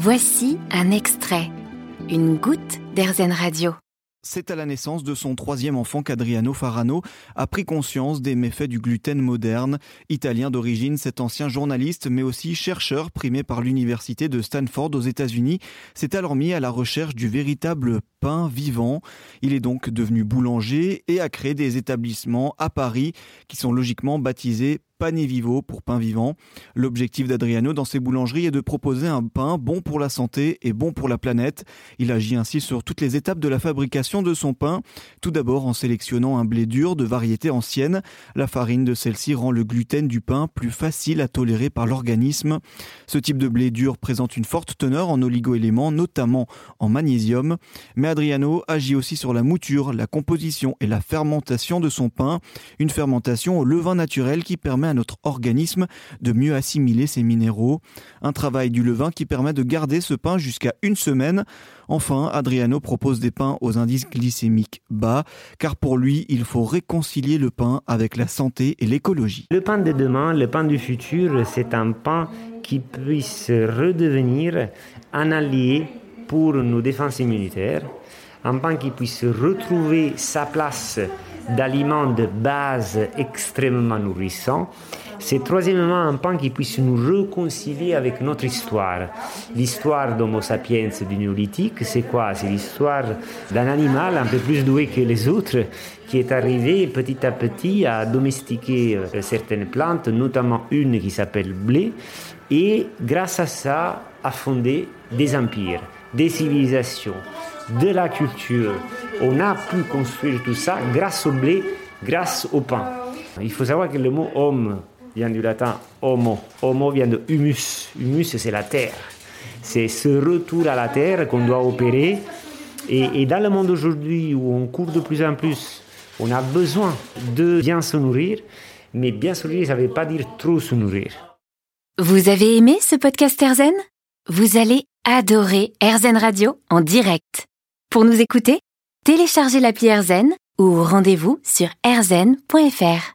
Voici un extrait, une goutte d'Airzen Radio. C'est à la naissance de son troisième enfant qu'Adriano Farano a pris conscience des méfaits du gluten moderne. Italien d'origine, cet ancien journaliste, mais aussi chercheur primé par l'université de Stanford aux États-Unis, s'est alors mis à la recherche du véritable pain vivant. Il est donc devenu boulanger et a créé des établissements à Paris qui sont logiquement baptisés Pané Vivo pour pain vivant. L'objectif d'Adriano dans ses boulangeries est de proposer un pain bon pour la santé et bon pour la planète. Il agit ainsi sur toutes les étapes de la fabrication de son pain. Tout d'abord en sélectionnant un blé dur de variété ancienne. La farine de celle-ci rend le gluten du pain plus facile à tolérer par l'organisme. Ce type de blé dur présente une forte teneur en oligoéléments, notamment en magnésium. Mais Adriano agit aussi sur la mouture, la composition et la fermentation de son pain. Une fermentation au levain naturel qui permet à notre organisme de mieux assimiler ces minéraux. Un travail du levain qui permet de garder ce pain jusqu'à une semaine. Enfin, Adriano propose des pains aux indices glycémiques bas, car pour lui, il faut réconcilier le pain avec la santé et l'écologie. Le pain de demain, le pain du futur, c'est un pain qui puisse redevenir un allié pour nos défenses immunitaires, un pain qui puisse retrouver sa place d'aliments de base extrêmement nourrissants. C'est troisièmement un pain qui puisse nous réconcilier avec notre histoire. L'histoire d'Homo sapiens du néolithique, c'est quoi? C'est l'histoire d'un animal un peu plus doué que les autres qui est arrivé petit à petit à domestiquer euh, certaines plantes, notamment une qui s'appelle blé, et grâce à ça a fondé des empires, des civilisations, de la culture. On a pu construire tout ça grâce au blé, grâce au pain. Il faut savoir que le mot homme vient du latin homo. Homo vient de humus. Humus, c'est la terre. C'est ce retour à la terre qu'on doit opérer. Et, dans le monde aujourd'hui où on court de plus en plus, on a besoin de bien se nourrir. Mais bien se nourrir, ça ne veut pas dire trop se nourrir. Vous avez aimé ce podcast Erzen? Vous allez adorer Erzen Radio en direct. Pour nous écouter, téléchargez l'appli AirZen ou rendez-vous sur airzen.fr.